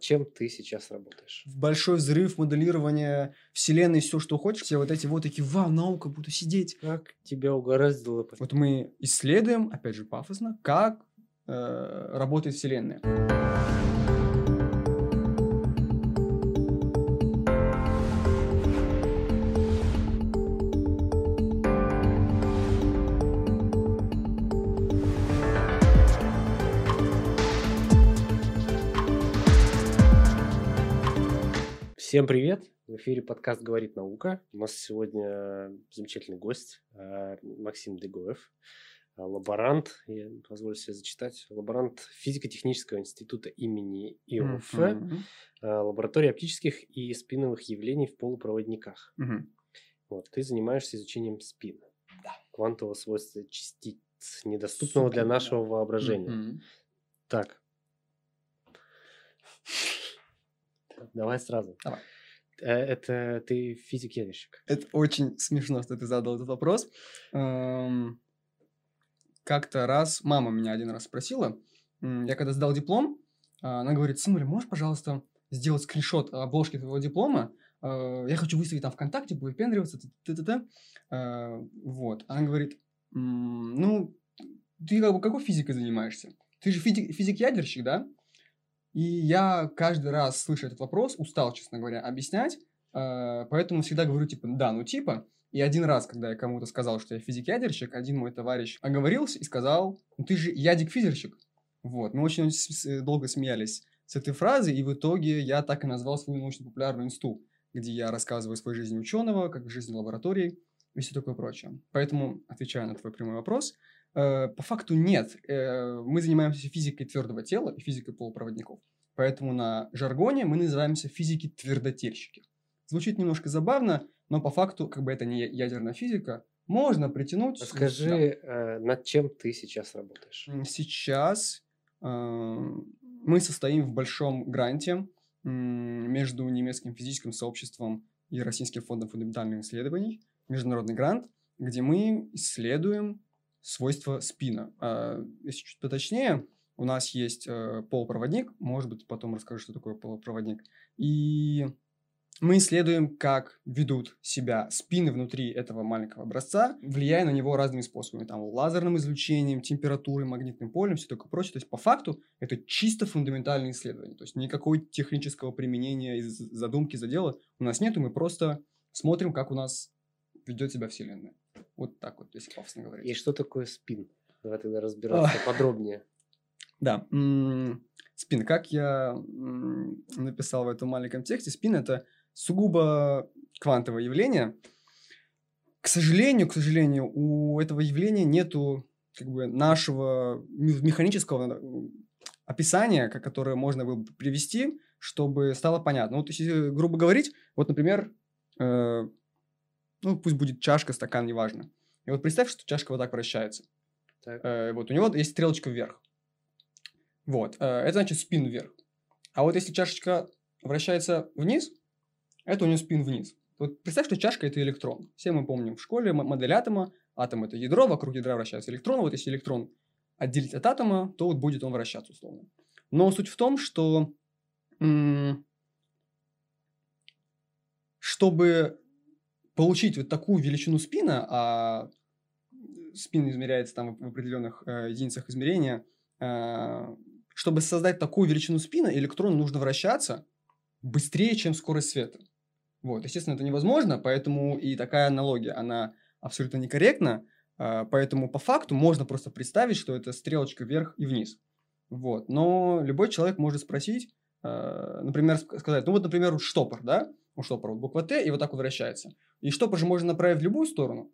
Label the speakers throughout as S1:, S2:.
S1: Чем ты сейчас работаешь?
S2: В большой взрыв, моделирование вселенной, все, что хочешь. Все вот эти вот такие, вау, наука, буду сидеть.
S1: Как тебя угораздило?
S2: Вот мы исследуем, опять же, пафосно, как э, работает вселенная.
S1: Всем привет! В эфире подкаст «Говорит наука». У нас сегодня замечательный гость э, Максим Дегоев, э, лаборант, я позволю себе зачитать, лаборант физико-технического института имени ИОФ, э, лаборатории оптических и спиновых явлений в полупроводниках.
S2: Мгм.
S1: Вот, ты занимаешься изучением спина,
S2: Да.
S1: квантового свойства частиц, недоступного для
S2: Супер, да.
S1: нашего воображения.
S2: Мгм.
S1: Так. Давай сразу.
S2: Давай.
S1: Э, Это ты физик-ядерщик.
S2: Это очень смешно, что ты задал этот вопрос. Эм, Как-то раз мама меня один раз спросила, я когда сдал диплом, а, она говорит, сынуля, можешь, пожалуйста, сделать скриншот обложки твоего диплома? Э, Я хочу выставить там ВКонтакте, выпендриваться, т-т-т. Э, Вот. Она говорит, «М, ну, ты как бы какой физикой занимаешься? Ты же физик- физик-ядерщик, да? И я каждый раз, слыша этот вопрос, устал, честно говоря, объяснять, э, поэтому всегда говорю, типа, да, ну типа. И один раз, когда я кому-то сказал, что я физик-ядерщик, один мой товарищ оговорился и сказал, ну ты же ядик-физерщик. Вот, мы очень долго смеялись с этой фразой, и в итоге я так и назвал свою научно-популярную инсту, где я рассказываю о своей жизни ученого, как жизни лаборатории и все такое прочее. Поэтому, отвечая на твой прямой вопрос, по факту нет. Э, мы занимаемся физикой твердого тела и физикой полупроводников. Поэтому на жаргоне мы называемся физики-твердотельщики. Звучит немножко забавно, но по факту, как бы это не ядерная физика, можно притянуть...
S1: Расскажи, э, над чем ты сейчас работаешь?
S2: Сейчас э, мы состоим в большом гранте между немецким физическим сообществом и Российским фондом фундаментальных исследований. Международный грант, где мы исследуем свойства спина. А, Если чуть поточнее, у нас есть э, полупроводник, может быть, потом расскажу, что такое полупроводник. И мы исследуем, как ведут себя спины внутри этого маленького образца, влияя на него разными способами, там, лазерным излучением, температурой, магнитным полем, все такое прочее. То есть, по факту, это чисто фундаментальное исследование. То есть, никакой технического применения из задумки, задела у нас нету, мы просто смотрим, как у нас ведет себя Вселенная. Вот так вот, если пафосно говорить.
S1: И что такое спин? Давай тогда разбираться подробнее.
S2: Да. Спин. Как я написал в этом маленьком тексте, спин это сугубо квантовое явление. К сожалению, к сожалению, у этого явления нету как бы нашего ме- механического описания, ко- которое можно было бы привести, чтобы стало понятно. Вот если грубо говорить, вот, например, э, ну пусть будет чашка, стакан, неважно. И вот представь, что чашка вот так вращается.
S1: Так.
S2: Э, вот у него есть стрелочка вверх. Вот, э, это значит спин вверх. А вот если чашечка вращается вниз, это у нее спин вниз. Вот представь, что чашка это электрон. Все мы помним в школе модель атома. Атом это ядро, вокруг ядра вращается электрон. Вот если электрон отделить от атома, то вот будет он вращаться условно. Но суть в том, что чтобы получить вот такую величину спина, а спин измеряется там в определенных э, единицах измерения, э, чтобы создать такую величину спина, электрону нужно вращаться быстрее, чем скорость света. Вот, естественно, это невозможно, поэтому и такая аналогия, она абсолютно некорректна, э, поэтому по факту можно просто представить, что это стрелочка вверх и вниз. Вот, но любой человек может спросить, э, например, ск- сказать, ну вот, например, штопор, да, у штопора вот буква Т, и вот так вот вращается. И штопор же можно направить в любую сторону,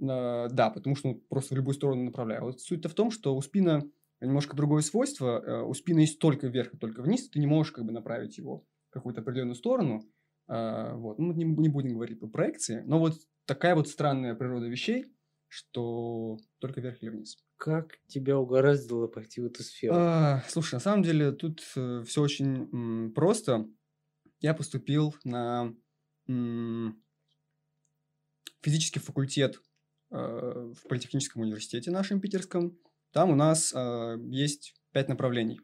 S2: Э, да, потому что ну, просто в любую сторону направляю. Вот суть-то в том, что у спина немножко другое свойство. Э, У спина есть только вверх и только вниз. Ты не можешь как бы направить его в какую-то определенную сторону. Э, Вот. Ну, не, не будем говорить про проекции. Но вот такая вот странная природа вещей, что только вверх или вниз.
S1: Как тебя угораздило пойти в эту сферу?
S2: А, слушай, на самом деле тут все очень м, просто. Я поступил на м, физический факультет э, в Политехническом университете нашем питерском. Там у нас э, есть пять направлений.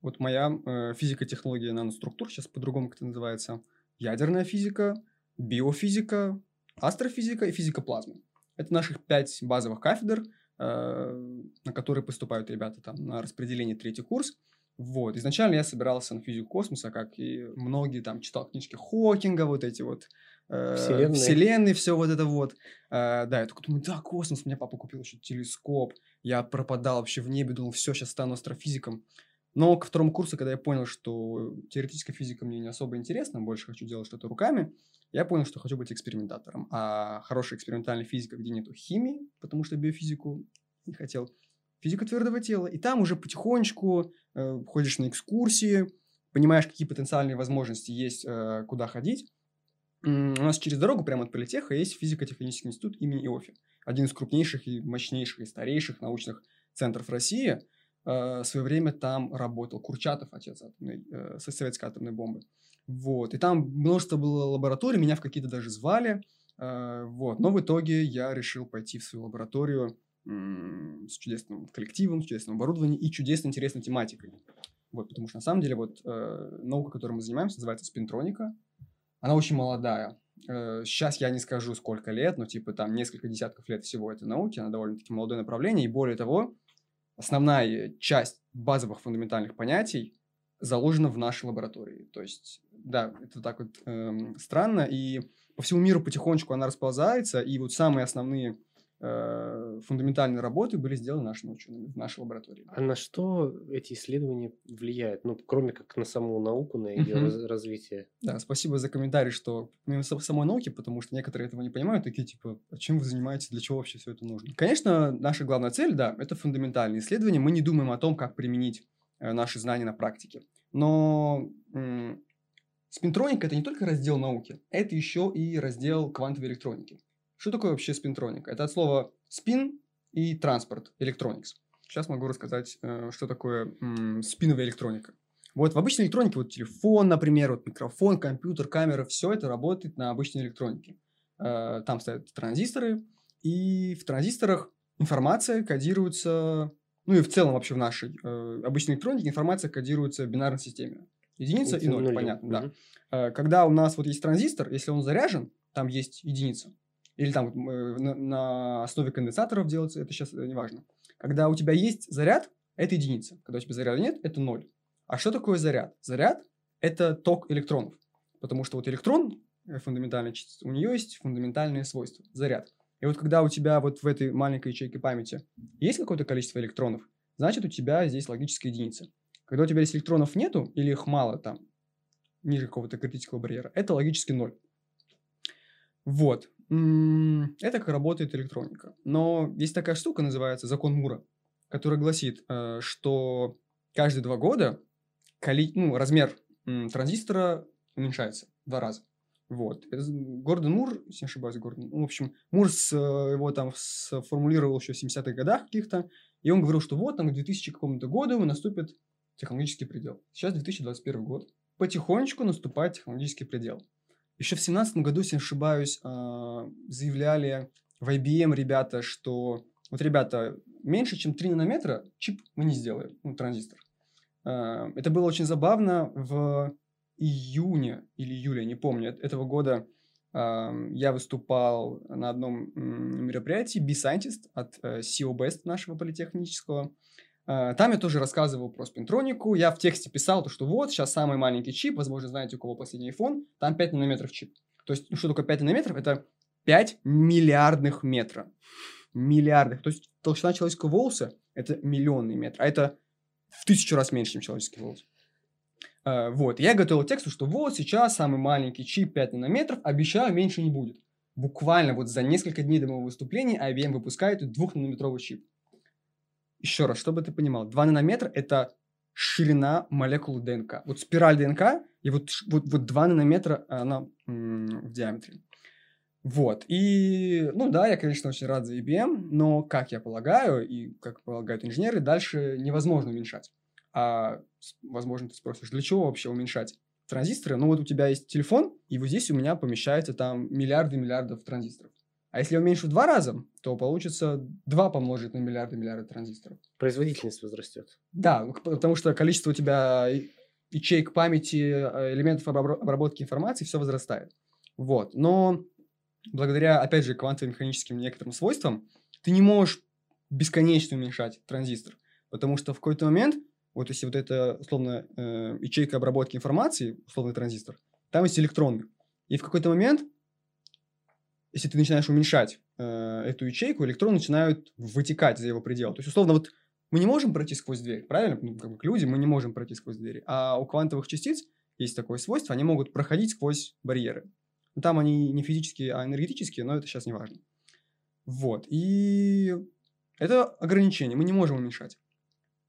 S2: Вот моя э, физико-технология наноструктур, сейчас по-другому как это называется, ядерная физика, биофизика, астрофизика и физика плазмы. Это наших пять базовых кафедр, на которые поступают ребята там на распределение третий курс. Вот. Изначально я собирался на физику космоса, как и многие там читал книжки Хокинга, вот эти вот э,
S1: Вселенная.
S2: вселенные, все вот это вот. Э, да, я такой думаю, да, космос, мне папа купил еще телескоп, я пропадал вообще в небе, думал, все, сейчас стану астрофизиком. Но ко второму курсу, когда я понял, что теоретическая физика мне не особо интересна, больше хочу делать что-то руками, я понял, что хочу быть экспериментатором. А хорошая экспериментальная физика, где нету химии, потому что биофизику не хотел, физика твердого тела. И там уже потихонечку э, ходишь на экскурсии, понимаешь, какие потенциальные возможности есть, э, куда ходить. У нас через дорогу прямо от политеха есть физико-технический институт имени Иофи. Один из крупнейших и мощнейших и старейших научных центров России. Э, В свое время там работал Курчатов, отец атомной, э, со- советской атомной бомбы. Вот. И там множество было лабораторий, меня в какие-то даже звали. Э, Вот. Но в итоге я решил пойти в свою лабораторию с чудесным коллективом, с чудесным оборудованием и чудесно интересной тематикой. Вот, потому что на самом деле вот э, наука, которой мы занимаемся, называется спинтроника. Она очень молодая. Э, сейчас я не скажу, сколько лет, но типа там несколько десятков лет всего этой науки. Она довольно-таки молодое направление. И более того, основная часть базовых фундаментальных понятий заложена в нашей лаборатории. То есть, да, это так вот эм, странно. И по всему миру потихонечку она расползается. И вот самые основные э, фундаментальные работы были сделаны нашими учеными в нашей лаборатории.
S1: А на что эти исследования влияют? Ну, кроме как на саму науку, на ее
S2: Мгм.
S1: раз- развитие.
S2: Да, спасибо за комментарий, что помимо са- самой науки, потому что некоторые этого не понимают, такие типа, а чем вы занимаетесь, для чего вообще все это нужно? Конечно, наша главная цель, да, это фундаментальные исследования. Мы не думаем о том, как применить э, наши знания на практике. Но м, спинтроника – это не только раздел науки, это еще и раздел квантовой электроники. Что такое вообще спинтроника? Это от слова спин и транспорт, electronics. Сейчас могу рассказать, э, что такое м, спиновая электроника. Вот в обычной электронике, вот телефон, например, вот микрофон, компьютер, камера, все это работает на обычной электронике. Э, Там стоят транзисторы, и в транзисторах информация кодируется, ну и в целом вообще в нашей э, обычной электронике информация кодируется в бинарной системе. Единица и ноль,
S1: нули.
S2: понятно, да.
S1: Мгм.
S2: Э, Когда у нас вот есть транзистор, если он заряжен, там есть единица. Или там э, на, основе конденсаторов делается, это сейчас не важно. Когда у тебя есть заряд, это единица. Когда у тебя заряда нет, это ноль. А что такое заряд? Заряд – это ток электронов. Потому что вот электрон, э, фундаментальная частица, у нее есть фундаментальные свойства – заряд. И вот когда у тебя вот в этой маленькой ячейке памяти есть какое-то количество электронов, значит, у тебя здесь логическая единица. Когда у тебя здесь электронов нету, или их мало там, ниже какого-то критического барьера, это логически ноль. Вот. Это как работает электроника. Но есть такая штука, называется закон Мура, который гласит, э, что каждые два года коли- ну, размер транзистора уменьшается в два раза. Вот. З- Гордон Мур, если не ошибаюсь, Гордон, ну, в общем, Мур с, э, его там сформулировал еще в 70-х годах каких-то, и он говорил, что вот там к 2000 какому-то году наступит технологический предел. Сейчас 2021 год. Потихонечку наступает технологический предел. Еще в 2017 году, если не ошибаюсь, а, заявляли в IBM ребята, что вот, ребята, меньше, чем 3 нанометра чип мы не сделаем, ну, транзистор. А, Это было очень забавно. В июне или июле, не помню, эт- этого года а, я выступал на одном мероприятии B-Scientist от э, CEO Best нашего политехнического. А, Там я тоже рассказывал про спинтронику. Я в тексте писал, то, что вот, сейчас самый маленький чип, возможно, знаете, у кого последний iPhone, там 5 нанометров чип. То есть, ну, что такое 5 нанометров? Это 5 миллиардных метра. Миллиардных. То есть, толщина человеческого волоса – это миллионный метр. А это в тысячу раз меньше, чем человеческий волос. А, Вот, я готовил текст, что вот сейчас самый маленький чип 5 нанометров, обещаю, меньше не будет. Буквально вот за несколько дней до моего выступления IBM выпускает 2-нанометровый чип. Еще раз, чтобы ты понимал, 2 нанометра – это ширина молекулы ДНК. Вот спираль ДНК, и вот, вот, вот 2 нанометра она м, в диаметре. Вот. И, ну да, я, конечно, очень рад за IBM, но, как я полагаю, и как полагают инженеры, дальше невозможно уменьшать. А, возможно, ты спросишь, для чего вообще уменьшать транзисторы? Ну вот у тебя есть телефон, и вот здесь у меня помещается там миллиарды миллиардов транзисторов. А если уменьшу в два раза, то получится 2 помножить на миллиарды миллиарды транзисторов.
S1: Производительность возрастет.
S2: Да, потому что количество у тебя ячеек памяти, э, элементов обработки информации, все возрастает. Вот. Но благодаря, опять же, квантовым механическим некоторым свойствам, ты не можешь бесконечно уменьшать транзистор. Потому что в какой-то момент, вот если вот это, условно, э, ячейка обработки информации, условный транзистор, там есть электроны. И в какой-то момент, если ты начинаешь уменьшать э, эту ячейку, электроны начинают вытекать за его предел. То есть, условно, вот мы не можем пройти сквозь дверь, правильно? Ну, как люди, мы не можем пройти сквозь двери. А у квантовых частиц есть такое свойство, они могут проходить сквозь барьеры. Ну, там они не физические, а энергетические, но это сейчас не важно. Вот. И это ограничение, мы не можем уменьшать.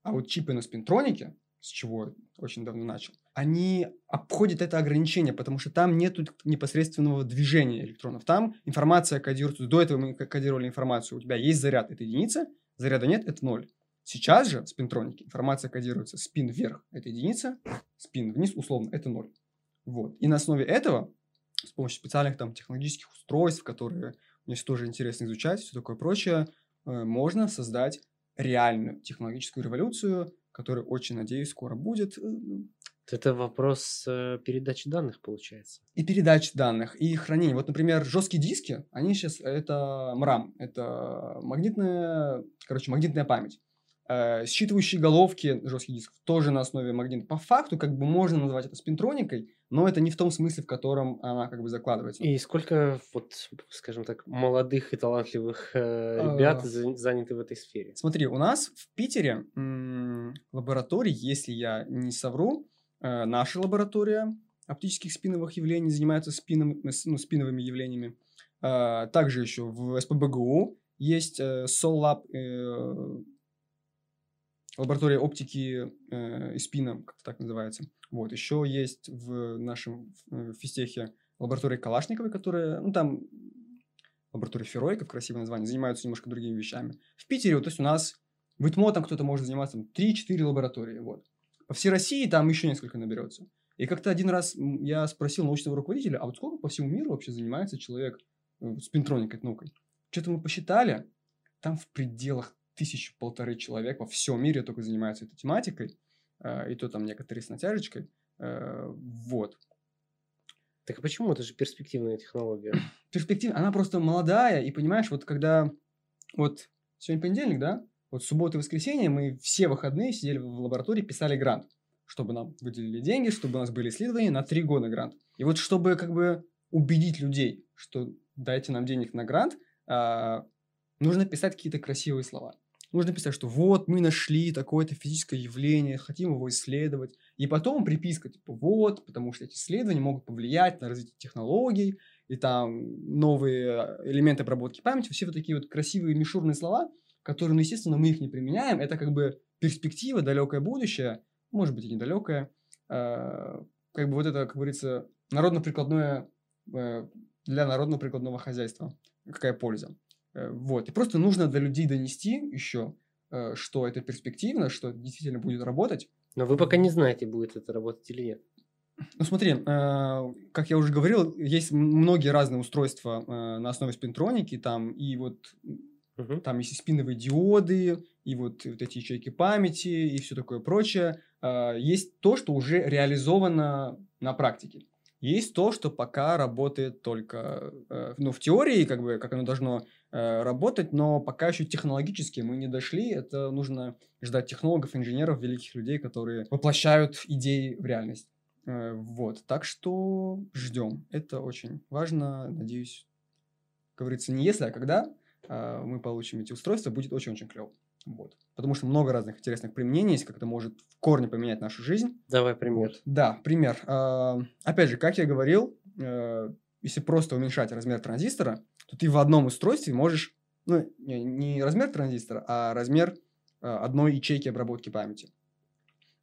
S2: А вот чипы на спинтронике, с чего очень давно начал, они обходят это ограничение, потому что там нет непосредственного движения электронов. Там информация кодируется. До этого мы кодировали информацию. У тебя есть заряд, это единица, заряда нет, это ноль. Сейчас же в спинтронике информация кодируется спин вверх – это единица, спин вниз, условно, это ноль. Вот. И на основе этого, с помощью специальных там технологических устройств, которые мне тоже интересно изучать, все такое прочее, э, можно создать реальную технологическую революцию, которая, очень надеюсь, скоро будет.
S1: Это вопрос э, передачи данных, получается.
S2: И передачи данных, и хранения. Вот, например, жесткие диски, они сейчас, это МРАМ, это магнитная, короче, магнитная память. Э, считывающие головки жестких дисков тоже на основе магнита. По факту, как бы можно назвать это спинтроникой, но это не в том смысле, в котором она как бы закладывается.
S1: И сколько, вот, скажем так, молодых и талантливых э, ребят а... заняты в этой сфере?
S2: Смотри, у нас в Питере м- лабораторий, если я не совру, наша лаборатория оптических спиновых явлений занимается спином, ну, спиновыми явлениями. Э, также еще в СПБГУ есть э, э, лаборатория оптики э, и спина, как так называется. Вот, еще есть в нашем физтехе лаборатория Калашниковой, которая, ну, там лаборатория Фероиков, красивое название, занимаются немножко другими вещами. В Питере, вот, то есть у нас в ИТМО там кто-то может заниматься, там, 3-4 лаборатории, вот. По всей России там еще несколько наберется. И как-то один раз я спросил научного руководителя, а вот сколько по всему миру вообще занимается человек э, спинтроникой, наукой? Что-то мы посчитали, там в пределах тысячу полторы человек во всем мире только занимаются этой тематикой, э, и то там некоторые с натяжечкой. Э, вот.
S1: Так а почему? Это же перспективная технология.
S2: Перспективная, она просто молодая, и понимаешь, вот когда, вот сегодня понедельник, да, вот суббота и воскресенье мы все выходные сидели в лаборатории, писали грант, чтобы нам выделили деньги, чтобы у нас были исследования на три года грант. И вот чтобы как бы убедить людей, что дайте нам денег на грант, а, нужно писать какие-то красивые слова. Нужно писать, что вот мы нашли такое-то физическое явление, хотим его исследовать. И потом приписка, типа, вот, потому что эти исследования могут повлиять на развитие технологий, и там новые элементы обработки памяти, все вот такие вот красивые мишурные слова, которые, ну, естественно, мы их не применяем. Это как бы перспектива, далекое будущее, может быть, и недалекое. Э, как бы вот это, как говорится, народно-прикладное э, для народно-прикладного хозяйства. Какая польза. Э, вот. И просто нужно до людей донести еще, э, что это перспективно, что это действительно будет работать.
S1: Но вы пока не знаете, будет это работать или нет.
S2: Ну смотри, э, как я уже говорил, есть многие разные устройства на основе спинтроники, там и вот угу. там есть и спиновые диоды, и вот, вот эти ячейки памяти, и все такое прочее. Есть то, что уже реализовано на практике. Есть то, что пока работает только, ну, в теории, как бы, как оно должно Э, работать, но пока еще технологически мы не дошли. Это нужно ждать технологов, инженеров, великих людей, которые воплощают идеи в реальность. Э, вот, так что ждем. Это очень важно. Надеюсь, говорится, не если, а когда э, мы получим эти устройства, будет очень-очень клево. Вот. Потому что много разных интересных применений есть, как это может в корне поменять нашу жизнь.
S1: Давай пример.
S2: Вот. Да, пример. Опять же, как я говорил, если просто уменьшать размер транзистора, то ты в одном устройстве можешь, ну, не, размер транзистора, а размер э, одной ячейки обработки памяти.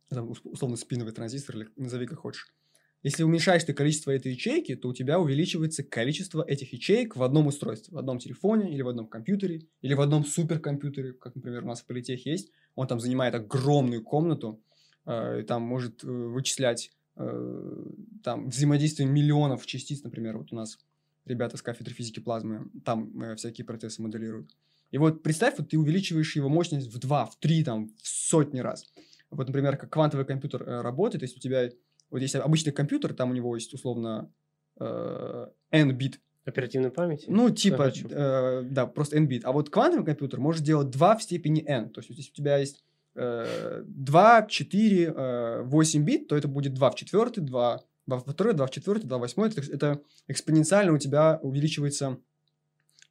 S2: Там, условно, спиновый транзистор, или назови как хочешь. Если уменьшаешь ты количество этой ячейки, то у тебя увеличивается количество этих ячеек в одном устройстве. В одном телефоне, или в одном компьютере, или в одном суперкомпьютере, как, например, у нас в Политех есть. Он там занимает огромную комнату, э, и там может э, вычислять э, там взаимодействие миллионов частиц, например, вот у нас ребята с кафедры физики плазмы, там э, всякие процессы моделируют. И вот представь, вот ты увеличиваешь его мощность в два, в три, там, в сотни раз. Вот, например, как квантовый компьютер э, работает, есть у тебя, вот если обычный компьютер, там у него есть условно э, n бит.
S1: Оперативной памяти?
S2: Ну, типа, э, да, просто n бит. А вот квантовый компьютер может делать 2 в степени n. То есть, если у тебя есть э, 2, 4, э, 8 бит, то это будет 2 в четвертый, 2, 2 в второй, 2 в четвертый, 2 в восьмой. Это, это экспоненциально у тебя увеличивается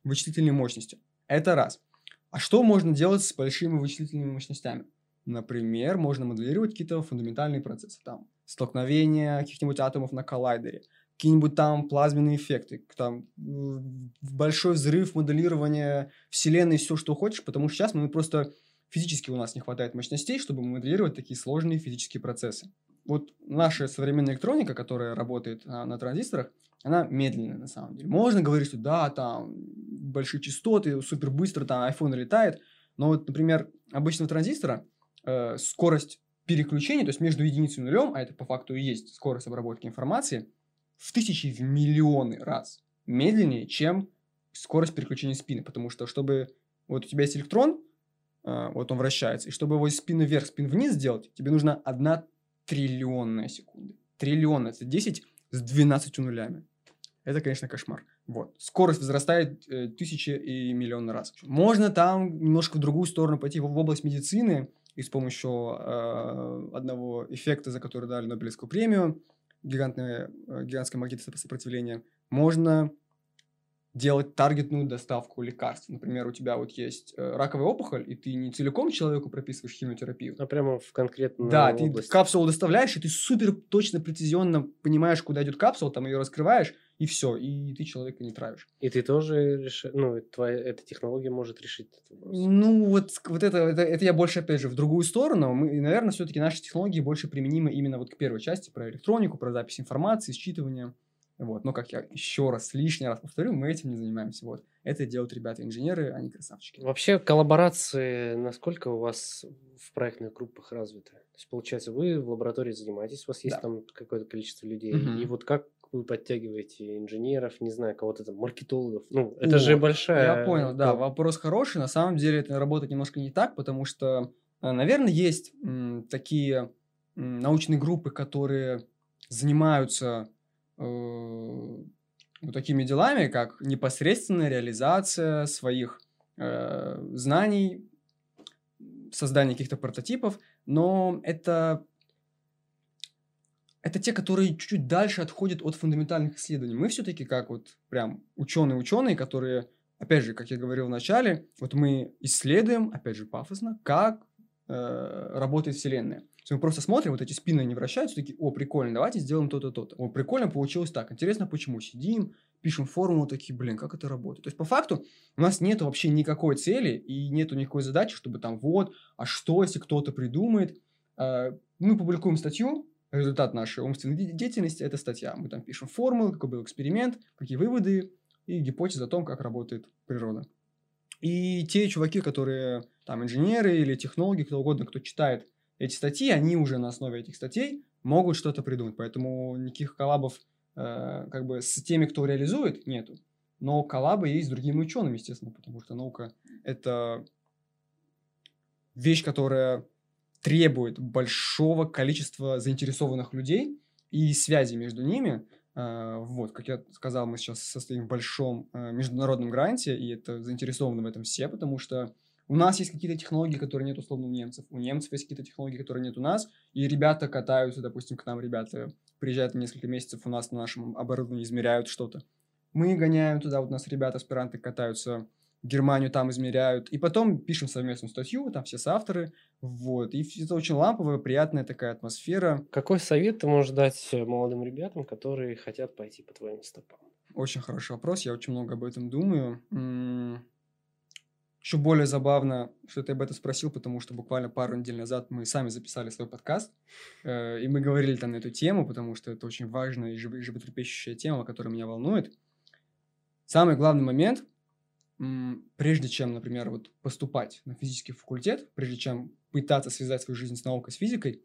S2: вычислительной мощностью. Это раз. А что можно делать с большими вычислительными мощностями? Например, можно моделировать какие-то фундаментальные процессы. Там, столкновение каких-нибудь атомов на коллайдере, какие-нибудь там плазменные эффекты, там большой взрыв моделирования Вселенной, все, что хочешь, потому что сейчас мы просто физически у нас не хватает мощностей, чтобы моделировать такие сложные физические процессы. Вот наша современная электроника, которая работает а, на транзисторах, она медленная на самом деле. Можно говорить, что да, там большие частоты, супер быстро там iPhone летает, но вот, например, обычного транзистора э, скорость переключения, то есть между единицей и нулем, а это по факту и есть скорость обработки информации, в тысячи, в миллионы раз медленнее, чем скорость переключения спины. Потому что, чтобы вот у тебя есть электрон, э, вот он вращается, и чтобы его из спины вверх, спин вниз сделать, тебе нужно одна триллионная секунда. Триллион – это 10 с 12 нулями. Это, конечно, кошмар. Вот. Скорость возрастает э, тысячи и миллионы раз. Можно там немножко в другую сторону пойти, в, в область медицины, и с помощью э, одного эффекта, за который дали Нобелевскую премию, гигантное, э, гигантское магнитное сопротивление, можно делать таргетную доставку лекарств. Например, у тебя вот есть э, раковая опухоль, и ты не целиком человеку прописываешь химиотерапию.
S1: А прямо в конкретную
S2: Да,
S1: область.
S2: ты капсулу доставляешь, и ты супер точно, прецизионно понимаешь, куда идет капсула, там ее раскрываешь, и все, и ты человека не травишь.
S1: И ты тоже решаешь, ну, твоя, эта технология может решить этот вопрос.
S2: Ну, вот, вот это, это, это я больше, опять же, в другую сторону. Мы, наверное, все-таки наши технологии больше применимы именно вот к первой части, про электронику, про запись информации, считывание. Вот. Но, как я еще раз, лишний раз повторю, мы этим не занимаемся. Вот. Это делают ребята-инженеры, они красавчики.
S1: Вообще, коллаборации насколько у вас в проектных группах развиты? То есть, получается, вы в лаборатории занимаетесь, у вас есть
S2: Да.
S1: там какое-то количество людей,
S2: Мгм.
S1: и вот как вы подтягиваете инженеров, не знаю, кого-то там, маркетологов? Ну, это
S2: О,
S1: же большая...
S2: Я понял, да, вопрос хороший. На самом деле это работает немножко не так, потому что, э, наверное, есть м, такие м, научные группы, которые занимаются э, вот такими делами, как непосредственная реализация своих э, знаний, создание каких-то прототипов, но это это те, которые чуть-чуть дальше отходят от фундаментальных исследований. Мы все-таки как вот прям ученые-ученые, которые, опять же, как я говорил в начале, вот мы исследуем, опять же, пафосно, как э, работает Вселенная. То есть мы просто смотрим, вот эти спины не вращаются, такие, о, прикольно, давайте сделаем то-то, то-то. О, прикольно, получилось так. Интересно, почему? Сидим, пишем формулу, такие, блин, как это работает? То есть, по факту, у нас нет вообще никакой цели и нету никакой задачи, чтобы там, вот, а что, если кто-то придумает? Э, Мы публикуем статью, результат нашей умственной де- деятельности – это статья. Мы там пишем формулы, какой был эксперимент, какие выводы и гипотезы о том, как работает природа. И те чуваки, которые там инженеры или технологи, кто угодно, кто читает эти статьи, они уже на основе этих статей могут что-то придумать. Поэтому никаких коллабов э, как бы с теми, кто реализует, нету. Но коллабы есть с другими учеными, естественно, потому что наука – это вещь, которая требует большого количества заинтересованных людей и связи между ними. Э, Вот, как я сказал, мы сейчас состоим в большом э, международном гранте, и это заинтересованы в этом все, потому что у нас есть какие-то технологии, которые нет условно у немцев. У немцев есть какие-то технологии, которые нет у нас. И ребята катаются, допустим, к нам ребята приезжают несколько месяцев у нас на нашем оборудовании, измеряют что-то. Мы гоняем туда, вот у нас ребята, аспиранты катаются Германию, там измеряют. И потом пишем совместную статью, там все соавторы. Вот. И это очень ламповая, приятная такая атмосфера.
S1: Какой совет ты можешь дать э, молодым ребятам, которые хотят пойти по твоим стопам?
S2: Очень хороший вопрос, я очень много об этом думаю. Еще более забавно, что ты об этом спросил, потому что буквально пару недель назад мы сами записали свой подкаст, э, и мы говорили там на эту тему, потому что это очень важная и жив- животрепещущая тема, которая меня волнует. Самый главный момент, прежде чем, например, вот поступать на физический факультет, прежде чем пытаться связать свою жизнь с наукой, с физикой,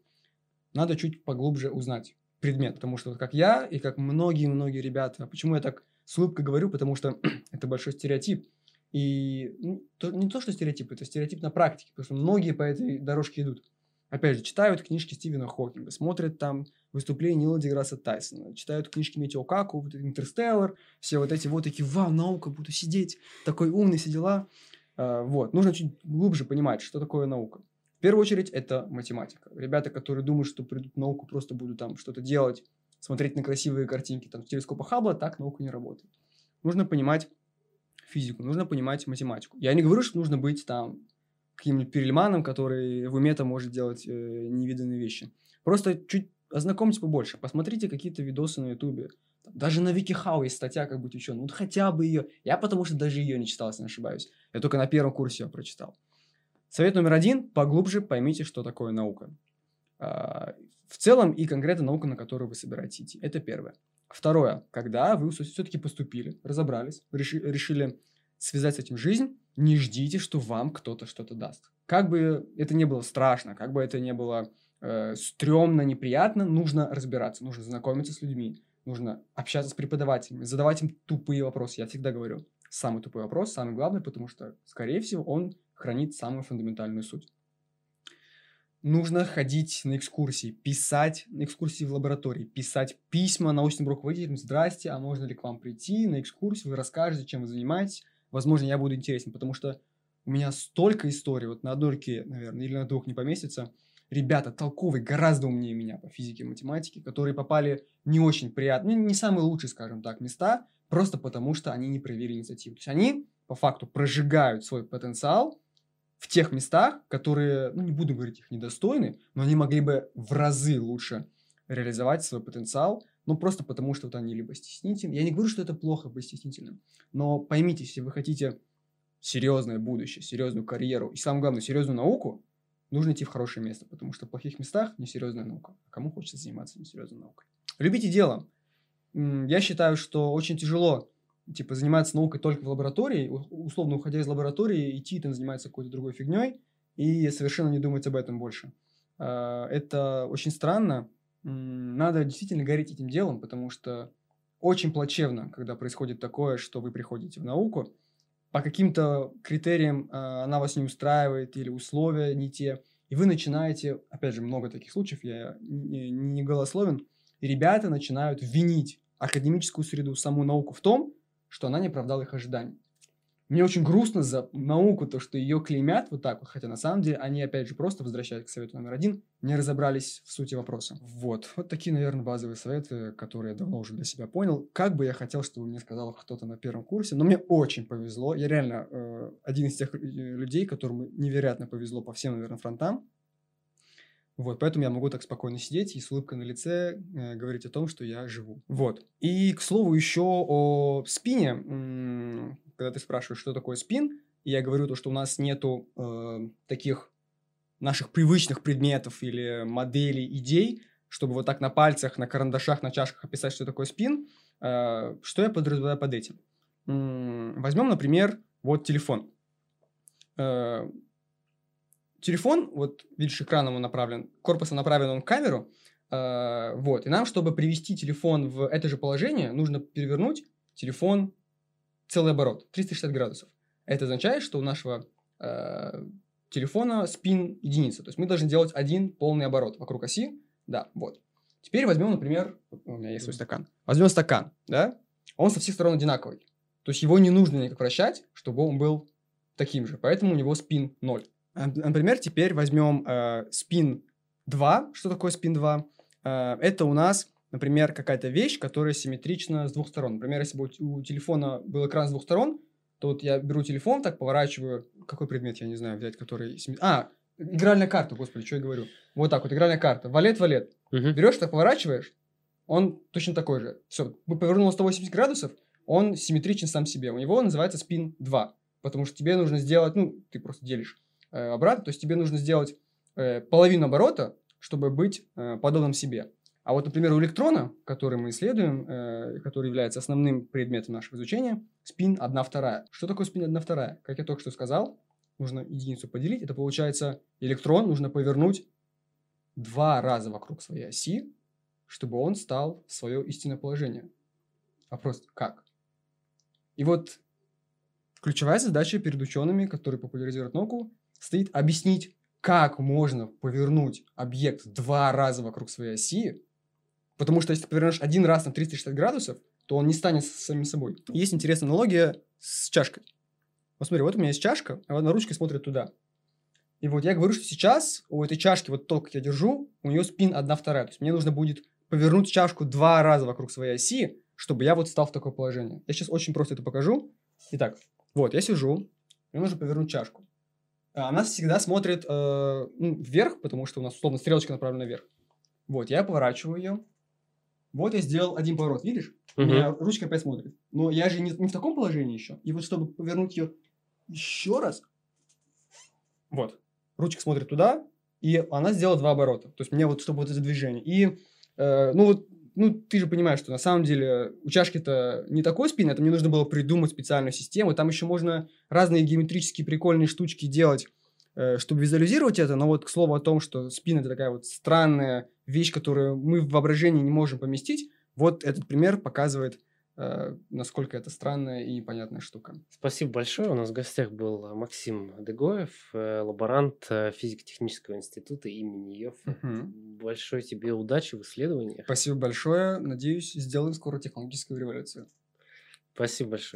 S2: надо чуть поглубже узнать предмет, потому что вот как я и как многие-многие ребята, почему я так с улыбкой говорю, потому что это большой стереотип. И ну, то, не то, что стереотип, это стереотип на практике, потому что многие по этой дорожке идут. Опять же, читают книжки Стивена Хокинга, смотрят там выступления Нила Деграсса Тайсона, читают книжки Метео Каку, «Интерстеллар», все вот эти вот такие, вау, наука, буду сидеть, такой умный, все дела. А, вот, нужно чуть глубже понимать, что такое наука. В первую очередь, это математика. Ребята, которые думают, что придут в науку, просто будут там что-то делать, смотреть на красивые картинки там, с телескопа Хаббла, так наука не работает. Нужно понимать физику, нужно понимать математику. Я не говорю, что нужно быть там каким-нибудь перельманом, который в уме там может делать э, невиданные вещи. Просто чуть ознакомьтесь побольше, посмотрите какие-то видосы на ютубе. Даже на Викихау есть статья «Как быть ученым». Вот хотя бы ее. Я потому что даже ее не читал, если не ошибаюсь. Я только на первом курсе ее прочитал. Совет номер один. Поглубже поймите, что такое наука. А, в целом и конкретно наука, на которую вы собираетесь идти. Это первое. Второе. Когда вы все-таки поступили, разобрались, решили связать с этим жизнь, не ждите, что вам кто-то что-то даст. Как бы это не было страшно, как бы это не было э, стрёмно, неприятно, нужно разбираться, нужно знакомиться с людьми, нужно общаться с преподавателями, задавать им тупые вопросы. Я всегда говорю, самый тупой вопрос, самый главный, потому что, скорее всего, он хранит самую фундаментальную суть. Нужно ходить на экскурсии, писать на экскурсии в лаборатории, писать письма научным руководителям. Здрасте, а можно ли к вам прийти на экскурсию? Вы расскажете, чем вы занимаетесь. Возможно, я буду интересен, потому что у меня столько историй, вот на одной руке, наверное, или на двух не поместится. Ребята толковые, гораздо умнее меня по физике и математике, которые попали не очень приятные, ну, не самые лучшие, скажем так, места, просто потому что они не проявили инициативу. То есть они, по факту, прожигают свой потенциал, в тех местах, которые, ну, не буду говорить их недостойны, но они могли бы в разы лучше реализовать свой потенциал, ну, просто потому что вот они либо стеснительны. Я не говорю, что это плохо быть стеснительным, но поймите, если вы хотите серьезное будущее, серьезную карьеру и, самое главное, серьезную науку, нужно идти в хорошее место, потому что в плохих местах несерьезная наука. А кому хочется заниматься несерьезной наукой? Любите дело. Я считаю, что очень тяжело типа, заниматься наукой только в лаборатории, условно уходя из лаборатории, идти там заниматься какой-то другой фигней и совершенно не думать об этом больше. А, это очень странно. Надо действительно гореть этим делом, потому что очень плачевно, когда происходит такое, что вы приходите в науку, по каким-то критериям а, она вас не устраивает или условия не те, и вы начинаете, опять же, много таких случаев, я не, голословен, и ребята начинают винить академическую среду, саму науку в том, что она не оправдала их ожиданий. Мне очень грустно за науку, то, что ее клеймят вот так вот, хотя на самом деле они, опять же, просто, возвращаясь к совету номер один, не разобрались в сути вопроса. Вот. Вот такие, наверное, базовые советы, которые я давно уже для себя понял. Как бы я хотел, чтобы мне сказал кто-то на первом курсе, но мне очень повезло. Я реально э, один из тех э, людей, которому невероятно повезло по всем, наверное, фронтам. Вот, поэтому я могу так спокойно сидеть и с улыбкой на лице э, говорить о том, что я живу. Вот. И, к слову, еще о спине. Когда ты спрашиваешь, что такое спин, я говорю то, что у нас нету э, таких наших привычных предметов или моделей, идей, чтобы вот так на пальцах, на карандашах, на чашках описать, что такое спин, э, что я подразумеваю под этим? М-м, возьмем, например, вот телефон. Э, телефон, вот видишь, экраном он направлен, корпусом направлен он в камеру, э, вот, и нам, чтобы привести телефон в это же положение, нужно перевернуть телефон целый оборот, 360 градусов. Это означает, что у нашего э, телефона спин единица, то есть мы должны делать один полный оборот вокруг оси, да, вот. Теперь возьмем, например, у меня есть свой стакан, возьмем стакан, да, он со всех сторон одинаковый, то есть его не нужно никак вращать, чтобы он был таким же, поэтому у него спин 0. Например, теперь возьмем э, спин 2. Что такое спин 2? Э, это у нас, например, какая-то вещь, которая симметрична с двух сторон. Например, если бы у телефона был экран с двух сторон, то вот я беру телефон, так поворачиваю. Какой предмет, я не знаю, взять, который... А, игральная карта, господи, что я говорю. Вот так вот, игральная карта. Валет, валет. Угу. Берешь, так поворачиваешь, он точно такой же. Все, повернул 180 градусов, он симметричен сам себе. У него называется спин 2. Потому что тебе нужно сделать, ну, ты просто делишь Э, обратно. То есть тебе нужно сделать э, половину оборота, чтобы быть э, подобным себе. А вот, например, у электрона, который мы исследуем, который является основным предметом нашего изучения, спин 1 вторая. Что такое спин 1 вторая? Как я только что сказал, нужно единицу поделить. Это получается электрон нужно повернуть два раза вокруг своей оси, чтобы он стал в свое истинное положение. Вопрос, как? И вот ключевая задача перед учеными, которые популяризируют науку, стоит объяснить, как можно повернуть объект два раза вокруг своей оси, потому что если ты повернешь один раз на 360 градусов, то он не станет самим собой. Есть интересная аналогия с чашкой. Вот смотри, вот у меня есть чашка, а одна ручка смотрит туда. И вот я говорю, что сейчас у этой чашки, вот только я держу, у нее спин одна вторая. То есть мне нужно будет повернуть чашку два раза вокруг своей оси, чтобы я вот стал в такое положение. Я сейчас очень просто это покажу. Итак, вот, я сижу, мне нужно повернуть чашку. А Она всегда смотрит э, ну, вверх, потому что у нас условно стрелочка направлена вверх. Вот, я поворачиваю ее. Вот я сделал один поворот, видишь? У меня ручка опять смотрит. Но я же не, не в таком положении еще. И вот чтобы повернуть ее еще раз, вот, ручка смотрит туда, и она сделала два оборота. То есть мне вот, чтобы вот это движение. И, э, ну вот, ну ты же понимаешь, что на самом деле у чашки-то не такой спин, это мне нужно было придумать специальную систему. Там еще можно разные геометрические прикольные штучки делать, чтобы визуализировать это. Но вот к слову о том, что спин это такая вот странная вещь, которую мы в воображении не можем поместить, вот этот пример показывает, э, насколько это странная и непонятная штука.
S1: Спасибо большое. У нас в гостях был Максим Дегоев, э, лаборант э, физико-технического института имени Йоффе.
S2: Мгм.
S1: Большой тебе удачи в исследованиях.
S2: Спасибо большое. Надеюсь, сделаем скоро технологическую революцию.
S1: Спасибо большое.